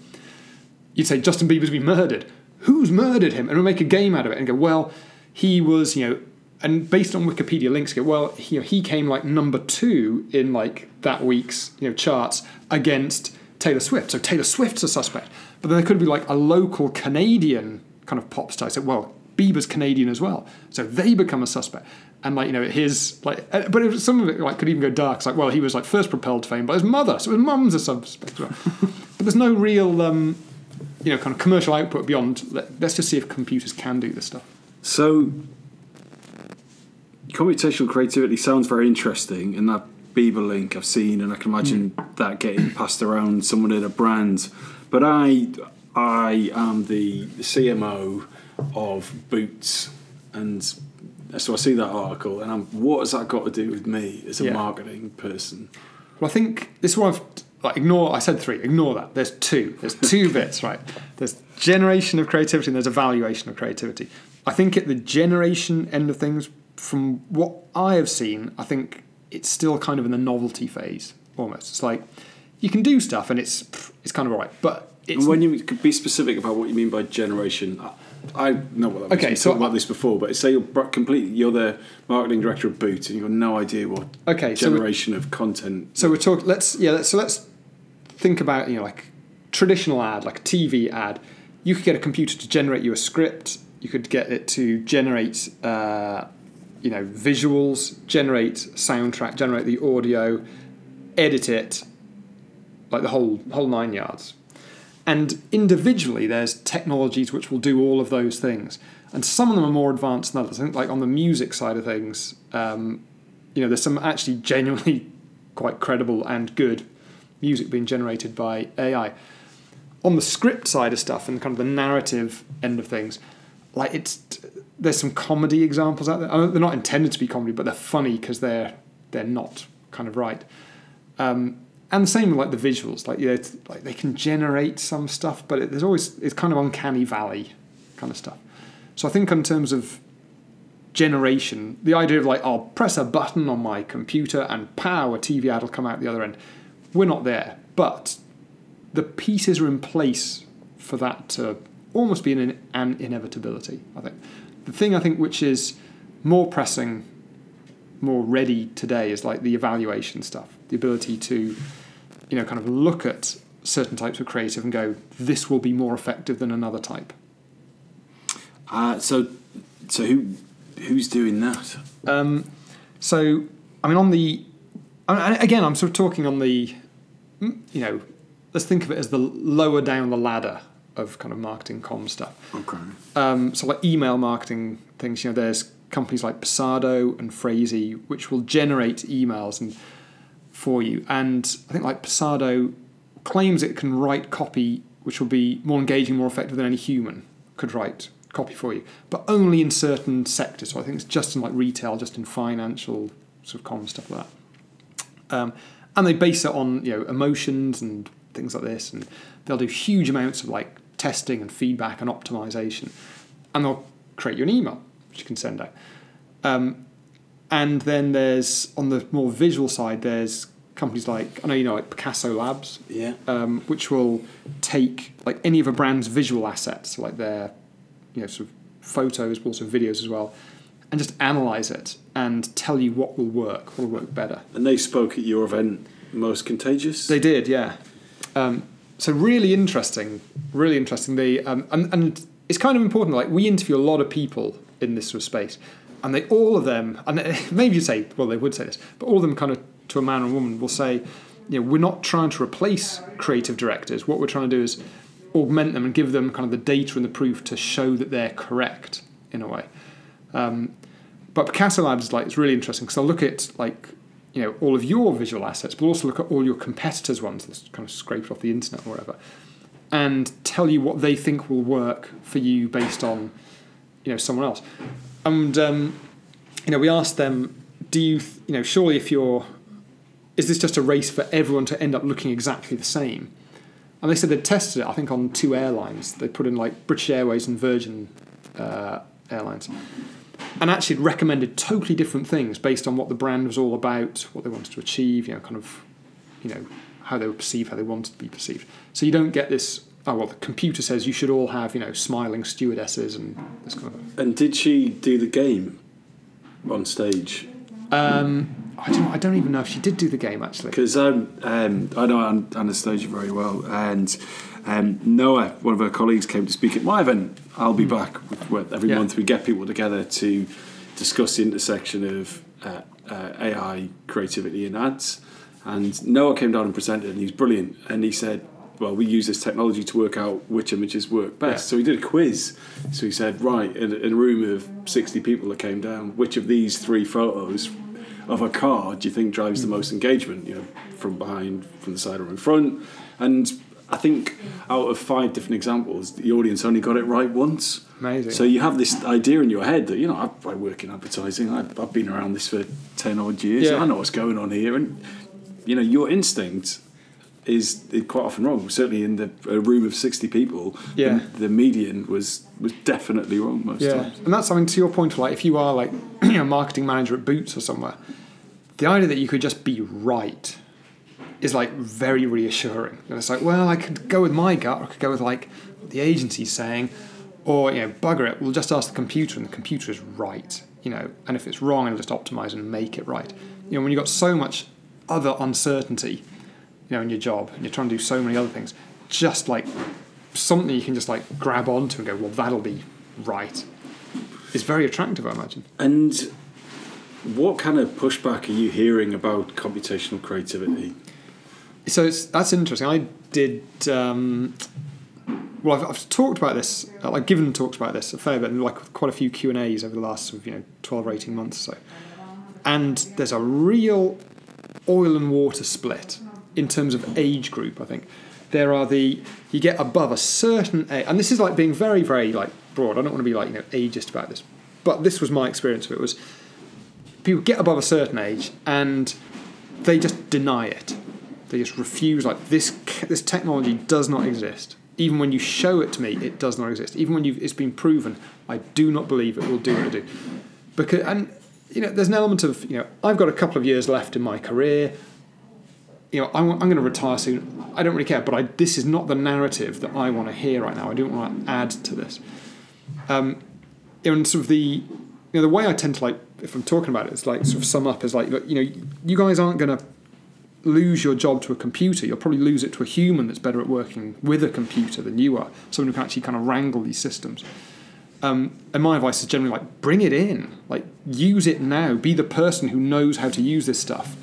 You'd say Justin Bieber's been murdered. Who's murdered him? And we make a game out of it and go, well, he was, you know, and based on Wikipedia links, go, well, he, you know, he came like number two in like that week's you know charts against Taylor Swift. So Taylor Swift's a suspect. But then there could be like a local Canadian kind of pop star. So well, Bieber's Canadian as well, so they become a suspect. And like you know, his like, uh, but it was, some of it like could even go dark. It's like, well, he was like first propelled to fame by his mother, so his mum's a suspect. as well. but there's no real, um, you know, kind of commercial output beyond. Let, let's just see if computers can do this stuff. So, computational creativity sounds very interesting, and that Bieber link I've seen, and I can imagine that getting passed around someone in a brand. But I, I am the CMO of Boots, and so I see that article, and I'm, what has that got to do with me as a Yeah. marketing person? Well, I think this one I've like ignore. I said three. Ignore that. There's two. There's two bits, right? There's generation of creativity and there's evaluation of creativity. I think at the generation end of things, from what I have seen, I think it's still kind of in the novelty phase. almost. It's like you can do stuff and it's it's kind of alright, but it's when you could be specific about what you mean by generation, I, know what that means. Okay, so talked about this before, but say you're completely you're the marketing director of Boot and you've got no idea what Okay, so generation of content. So we're talking. Let's yeah. Let's, so let's think about you know like traditional ad, like a TV ad. You could get a computer to generate you a script. You could get it to generate uh, you know visuals, generate soundtrack, generate the audio, edit it, like the whole whole nine yards. And individually, there's technologies which will do all of those things, and some of them are more advanced than others. I think, like on the music side of things, um, you know, there's some actually genuinely quite credible and good music being generated by AI. On the script side of stuff and kind of the narrative end of things, like it's there's some comedy examples out there. I mean, they're not intended to be comedy, but they're funny because they're they're not kind of right. Um, and the same with like the visuals, like it's, like they can generate some stuff, but it, there's always it's kind of uncanny valley kind of stuff. So I think in terms of generation, the idea of like I'll press a button on my computer and pow, a TV ad will come out the other end. We're not there, but the pieces are in place for that to almost be an, an inevitability. I think the thing I think which is more pressing, more ready today is like the evaluation stuff, the ability to, you know, kind of look at certain types of creative and go, this will be more effective than another type. Uh, so, so who who's doing that? Um, so, I mean, on the I mean, again, I'm sort of talking on the, mm, you know, let's think of it as the lower down the ladder of kind of marketing com stuff. Okay. Um, so, like email marketing things, you know, there's companies like Persado and Phrasee which will generate emails and for you, and I think like Persado claims it can write copy which will be more engaging, more effective than any human could write copy for you, but only in certain sectors. So I think it's just in like retail, just in financial sort of common stuff like that. Um, and they base it on you know emotions and things like this, and they'll do huge amounts of like testing and feedback and optimization, and they'll create you an email which you can send out. Um, and then there's on the more visual side, there's companies like I know you know like Picasso Labs, Yeah. um, which will take like any of a brand's visual assets, so like their you know sort of photos, but also videos as well, and just analyze it and tell you what will work, what will work better. And they spoke at your event, Most Contagious. They did, yeah. Um, so really interesting, really interesting. They um, and, and it's kind of important. Like we interview a lot of people in this sort of space, and they all of them, and maybe you say, well, they would say this, but all of them kind of to a man and woman will say, you know, we're not trying to replace creative directors. What we're trying to do is augment them and give them kind of the data and the proof to show that they're correct in a way. Um, but Picasso Labs is like it's really interesting because they'll look at like you know all of your visual assets, but also look at all your competitors' ones, that's kind of scraped off the internet or whatever, and tell you what they think will work for you based on you know someone else. And um, you know we asked them, do you th- you know surely if you're is this just a race for everyone to end up looking exactly the same? And they said they'd tested it, I think, on two airlines. They put in like British Airways and Virgin uh, Airlines. And actually recommended totally different things based on what the brand was all about, what they wanted to achieve, you know, kind of, you know, how they were perceived, how they wanted to be perceived. So you don't get this, oh, well, the computer says you should all have, you know, smiling stewardesses and this kind of And did she do the game on stage? Um, I don't, I don't even know if she did do the game actually. Because um, um, I know An- Anastasia very well, and um, Noah, one of her colleagues, came to speak at my event. I'll be back. Where every. Yeah. month we get people together to discuss the intersection of uh, uh, AI, creativity, and ads. And Noah came down and presented, and he was brilliant. And he said, "Well, we use this technology to work out which images work best." Yeah. So he did a quiz. So he said, "Right, in, in a room of sixty people that came down, which of these three photos of a car do you think drives the mm. most engagement? You know, from behind, from the side, or in front?" And I think out of five different examples, the audience only got it right once. Amazing. So you have this idea in your head that you know I, I work in advertising. I, I've been around this for ten odd years. Yeah. I know what's going on here, and you know your instinct is quite often wrong. Certainly in the a room of sixty people, Yeah. the, the median was was definitely wrong most Yeah, times. and that's I mean to your point. Like if you are like you know marketing manager at Boots or somewhere, the idea that you could just be right is like very reassuring. And it's like, well, I could go with my gut, or I could go with like the agency's saying, or you know, bugger it, we'll just ask the computer, and the computer is right. You know, and if it's wrong, it'll just optimize and make it right. You know, when you've got so much other uncertainty, you know, in your job, and you're trying to do so many other things, just like something you can just like grab onto and go, well, that'll be right. Is very attractive, I imagine. And what kind of pushback are you hearing about computational creativity? So it's, that's interesting. I did. Um, well, I've, I've talked about this. I've given talks about this a fair bit, and like quite a few Q and A's over the last sort of, you know twelve or eighteen months or so. And there's a real oil and water split in terms of age group. I think there are the you get above a certain age, and this is like being very very like broad. I don't want to be like you know ageist about this, but this was my experience of it. Was people get above a certain age and they just deny it. They just refuse. Like this, this technology does not exist. Even when you show it to me, it does not exist. Even when you've, it's been proven, I do not believe it will do what it do. Because and you know, there's an element of you know, I've got a couple of years left in my career. You know, I'm, I'm going to retire soon. I don't really care, but I, this is not the narrative that I want to hear right now. I don't want to add to this. Um, and sort of the you know the way I tend to like if I'm talking about it, it's like sort of sum up as like you know, you guys aren't going to lose your job to a computer. You'll probably lose it to a human that's better at working with a computer than you are. Someone who can actually kind of wrangle these systems. Um, and my advice is generally like bring it in, like use it now. Be the person who knows how to use this stuff.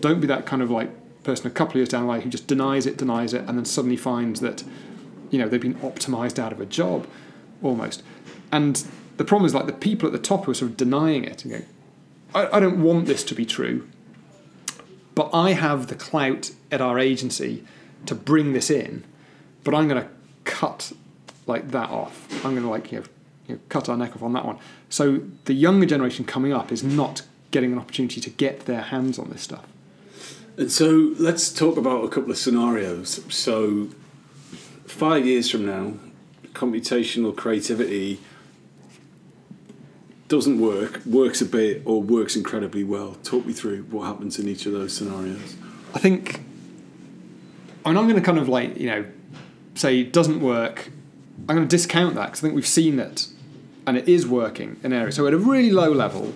Don't be that kind of like person a couple of years down the line who just denies it, denies it, and then suddenly finds that you know they've been optimized out of a job almost. And the problem is like the people at the top who are sort of denying it and going, I, I don't want this to be true, but I have the clout at our agency to bring this in, but I'm going to cut like that off. I'm going to like you know, you know cut our neck off on that one. So the younger generation coming up is not getting an opportunity to get their hands on this stuff. And so let's talk about a couple of scenarios. So five years from now, computational creativity doesn't work, works a bit, or works incredibly well. Talk me through what happens in each of those scenarios. I think. I mean, I'm going to kind of like you know, say it doesn't work. I'm going to discount that because I think we've seen it, and it is working in areas. So at a really low level,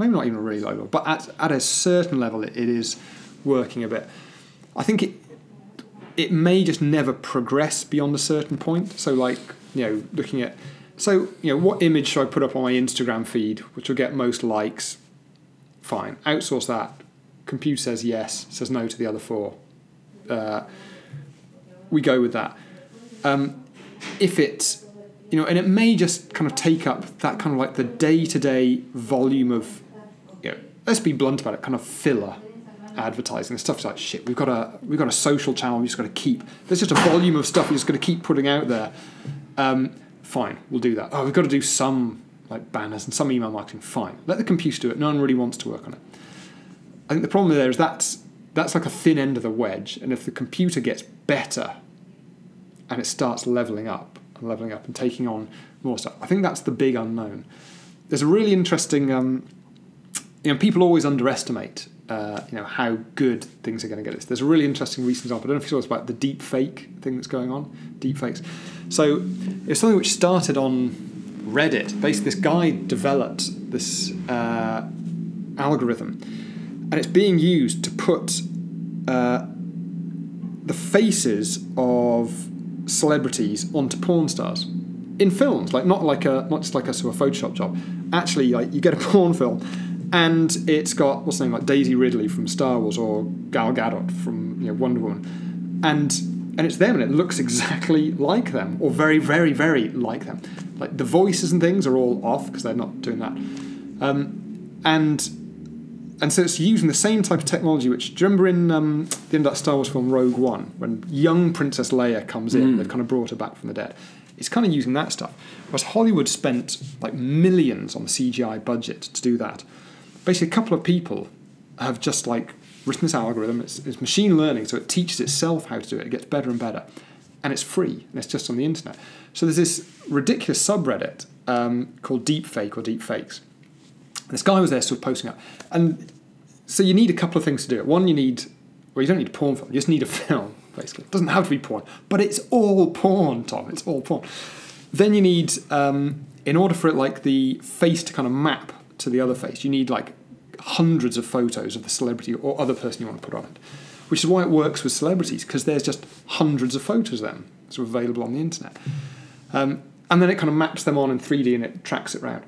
maybe not even a really low level, but at at a certain level, it, it is working a bit. I think it it may just never progress beyond a certain point. So like you know, looking at so, you know, what image should I put up on my Instagram feed, which will get most likes? Fine, outsource that. Computer says yes, says no to the other four. Uh, we go with that. Um, if it's, you know, and it may just kind of take up that kind of like the day to day volume of, let's be blunt about it, kind of filler advertising. Stuff's like shit. We've got a we've got a social channel. We've just got to keep. There's just a volume of stuff we've just got to keep putting out there. Um, fine, we'll do that. Oh, we've got to do some like banners and some email marketing. Fine, let the computer do it. No one really wants to work on it. I think the problem there is that's that's like a thin end of the wedge, and if the computer gets better and it starts leveling up and leveling up and taking on more stuff, I think that's the big unknown. There's a really interesting, um, you know, people always underestimate uh, you know how good things are going to get. There's a really interesting recent example. I don't know if you saw this about the deep fake thing that's going on. Deep fakes. So it's something which started on Reddit. Basically, this guy developed this uh, algorithm, and it's being used to put uh, the faces of celebrities onto porn stars in films. Like not like a not just like a sort of Photoshop job. Actually, like you get a porn film and it's got what's the name like Daisy Ridley from Star Wars or Gal Gadot from you know, Wonder Woman, and and it's them and it looks exactly like them or very very very like them. Like the voices and things are all off because they're not doing that, um, and and so it's using the same type of technology. Which do you remember in um, the end of that Star Wars film Rogue One when young Princess Leia comes in, Mm. they've kind of brought her back from the dead. It's kind of using that stuff. Whereas Hollywood spent like millions on the CGI budget to do that basically a couple of people have just like written this algorithm. It's, it's machine learning, so it teaches itself how to do it. It gets better and better, and it's free and it's just on the internet. So there's this ridiculous subreddit um, called Deepfake or Deepfakes. This guy was there sort of posting up, and so you need a couple of things to do it. One, you need well, you don't need porn film. You just need a film, basically. It doesn't have to be porn, but it's all porn, Tom. It's all porn. Then you need, um, in order for it, like the face to kind of map to the other face, you need like hundreds of photos of the celebrity or other person you want to put on it. Which is why it works with celebrities because there's just hundreds of photos of them sort of available on the internet. Um, and then it kind of maps them on in 3D and it tracks it round.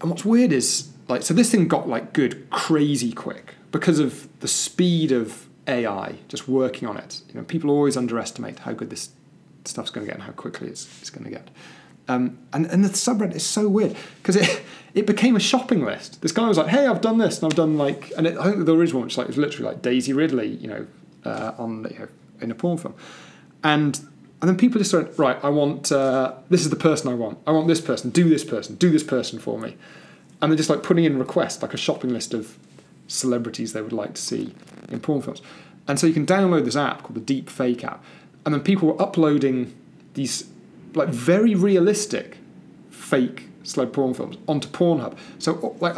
And what's weird is like so this thing got like good crazy quick because of the speed of AI just working on it. You know, people always underestimate how good this stuff's going to get and how quickly it's, it's going to get. Um, and, and the subreddit is so weird because it, it became a shopping list. This guy was like, "Hey, I've done this, and I've done like," and it, I think there is one which like was literally like Daisy Ridley, you know, uh, on you know, in a porn film, and and then people just went, "Right, I want uh, this is the person I want. I want this person. Do this person. Do this person for me," and they're just like putting in requests like a shopping list of celebrities they would like to see in porn films, and so you can download this app called the Deep Fake app, and then people were uploading these like very realistic fake celeb porn films onto Pornhub. So like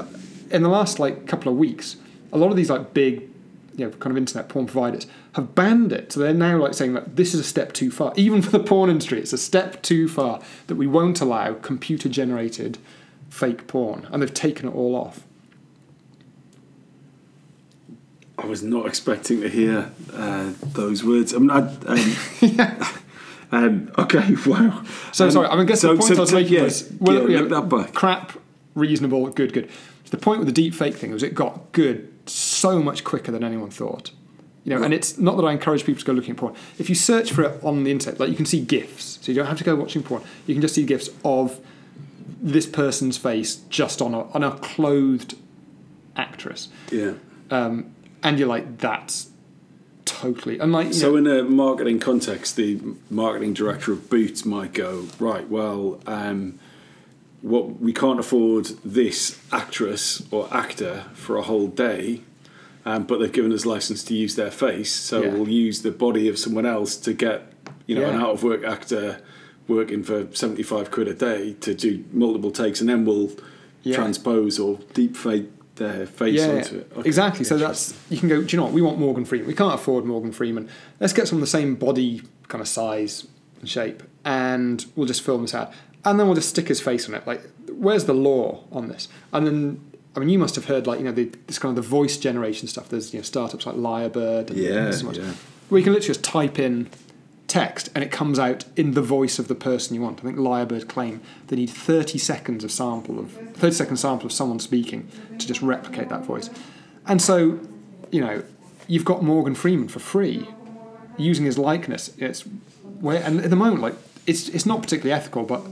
in the last like couple of weeks, a lot of these like big you know kind of internet porn providers have banned it. So they're now like saying that this is a step too far. Even for the porn industry, it's a step too far that we won't allow computer generated fake porn, and they've taken it all off. I was not expecting to hear uh, those words. I mean, I, um, um, okay, wow. So Um, sorry, I mean, guess so- the point so I was take- making yeah, was well, yeah, yeah, look that back. crap, reasonable, good, good. The point with the deep fake thing was it got good so much quicker than anyone thought. You know, and it's not that I encourage people to go looking at porn. If you search for it on the internet, like you can see GIFs, so you don't have to go watching porn. You can just see GIFs of this person's face just on a on a clothed actress, Yeah. um, and you're like, that's totally and like So, know, in a marketing context, the marketing director of Boots might go, right, well, um, what we can't afford this actress or actor for a whole day, um, but they've given us license to use their face, so Yeah. we'll use the body of someone else to get, you know, an out of work actor working for 75 quid a day to do multiple takes, and then we'll Yeah. transpose or deep fake their face yeah, onto it. Okay, exactly. So that's you can go. Do you know what we want? Morgan Freeman. We can't afford Morgan Freeman. Let's get some of the same body kind of size and shape, and we'll just film this out, and then we'll just stick his face on it. Like, where's the law on this? And then. I mean, you must have heard like you know the, this kind of the voice generation stuff. There's you know startups like Lyrebird and Yeah, so much, yeah. where you can literally just type in text and it comes out in the voice of the person you want. I think Lyrebird claim they need 30 seconds of sample of 30 second sample of someone speaking to just replicate that voice. And so, you know, you've got Morgan Freeman for free using his likeness. It's where and at the moment like it's it's not particularly ethical, but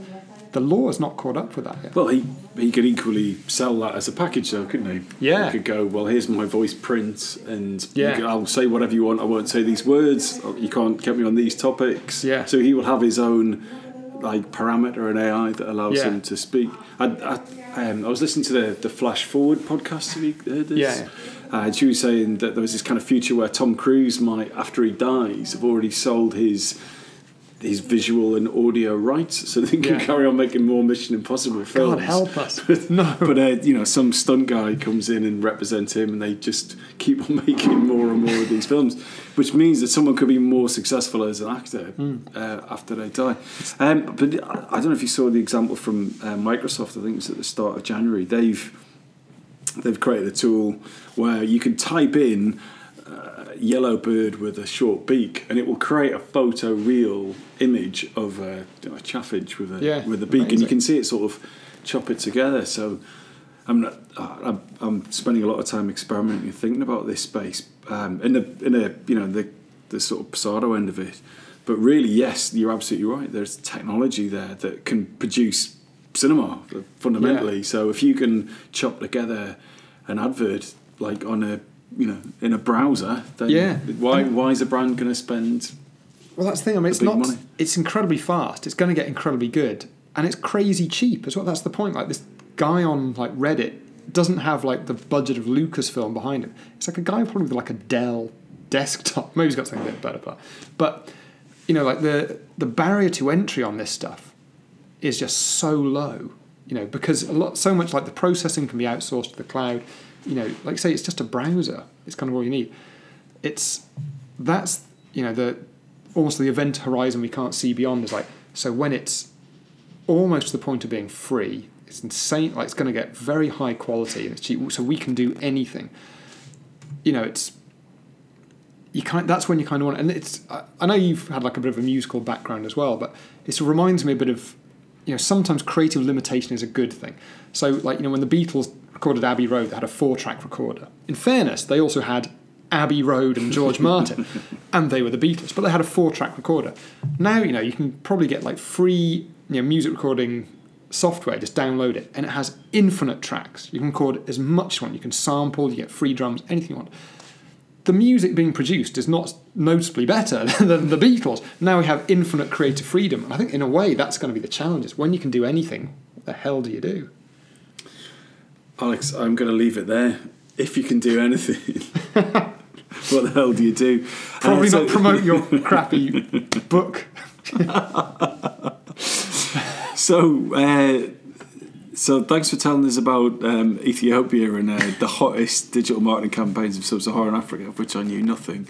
the law has not caught up with that yet. Well, he he could equally sell that as a package, though, couldn't he? Yeah. He could go, well, here's my voice print, and Yeah. can- I'll say whatever you want. I won't say these words. You can't get me on these topics. Yeah. So he will have his own like parameter and AI that allows Yeah. him to speak. I, I, um, I was listening to the the Flash Forward podcast. Have you heard this? Yeah, Uh, and she was saying that there was this kind of future where Tom Cruise might, after he dies, have already sold his his visual and audio rights, so they can Yeah. carry on making more Mission Impossible films. God help us. But, No. but uh, you know, some stunt guy comes in and represents him, and they just keep on making more and more of these films, which means that someone could be more successful as an actor Hmm. uh, after they die. Um, but I I don't know if you saw the example from uh, Microsoft. I think it was at the start of January. They've they've created a tool where you can type in uh, yellow bird with a short beak, and it will create a photo real image of a, you know, a chaffinch with a Yeah, with a beak, and you can see it sort of chop it together. So I'm not, uh, I'm, I'm spending a lot of time experimenting, and thinking about this space um, in a in a you know the the sort of pseudo end of it. But really, yes, you're absolutely right. There's technology there that can produce cinema fundamentally. So if you can chop together an advert like on a you know in a browser, then Yeah. why why is a brand going to spend? Well, that's the thing. I mean, it's not. money. It's incredibly fast. It's going to get incredibly good, and it's crazy cheap as well. That's the point. Like this guy on like Reddit doesn't have like the budget of Lucasfilm behind him. It's like a guy probably with like a Dell desktop. Maybe he's got something a bit better, but but you know, like the the barrier to entry on this stuff is just so low. You know, because a lot so much like the processing can be outsourced to the cloud. You know, like say it's just a browser. It's kind of all you need it's that's you know the almost the event horizon we can't see beyond is like so when it's almost to the point of being free it's insane like it's going to get very high quality and it's cheap so we can do anything you know it's you kind that's when you kind of want and it's I- I know you've had like a bit of a musical background as well but it reminds me a bit of you know sometimes creative limitation is a good thing so like you know when the Beatles recorded Abbey Road they had a four track recorder in fairness they also had Abbey Road and George Martin and they were the Beatles but they had a four track recorder now you know you can probably get like free you know music recording software just download it and it has infinite tracks you can record as much as you want you can sample you get free drums anything you want the music being produced is not noticeably better than the Beatles. Now we have infinite creative freedom. And I think, in a way, that's going to be the challenge. Is when you can do anything, what the hell do you do? Alex, I'm going to leave it there. If you can do anything, what the hell do you do? Probably Uh, so- not promote your crappy book. So, uh, so thanks for telling us about um, Ethiopia and uh, the hottest digital marketing campaigns of sub-Saharan Africa, of which I knew nothing.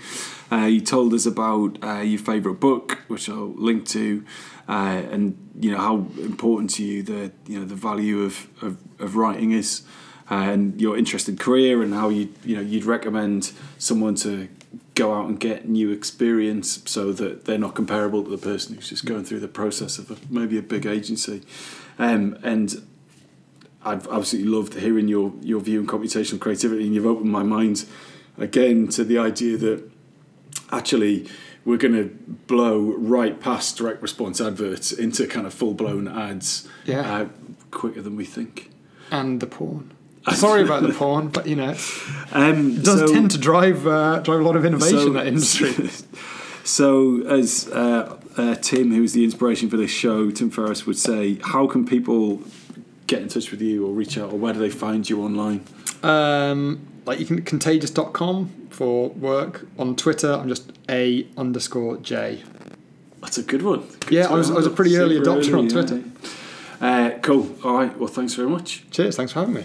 Uh, you told us about uh, your favourite book, which I'll link to, uh, and you know how important to you the you know the value of of, of writing is, uh, and your interesting career, and how you you know you'd recommend someone to go out and get new experience so that they're not comparable to the person who's just going through the process of a, maybe a big agency. Um, and I've absolutely loved hearing your, your view on computational creativity, and you've opened my mind again to the idea that actually we're going to blow right past direct response adverts into kind of full blown ads Yeah. uh, quicker than we think. And the porn. Sorry about the porn, but you know, it Um, does so- tend to drive uh, drive a lot of innovation So- in that industry. So, as uh, uh, Tim, who's the inspiration for this show, Tim Ferriss would say, how can people get in touch with you or reach out, or where do they find you online? Um, like you can contagious.com for work. On Twitter, I'm just a underscore j. That's a good one. Good Yeah, I was- I was a pretty early adopter on early, Twitter. Uh, cool. All right. Well, thanks very much. Cheers. Thanks for having me.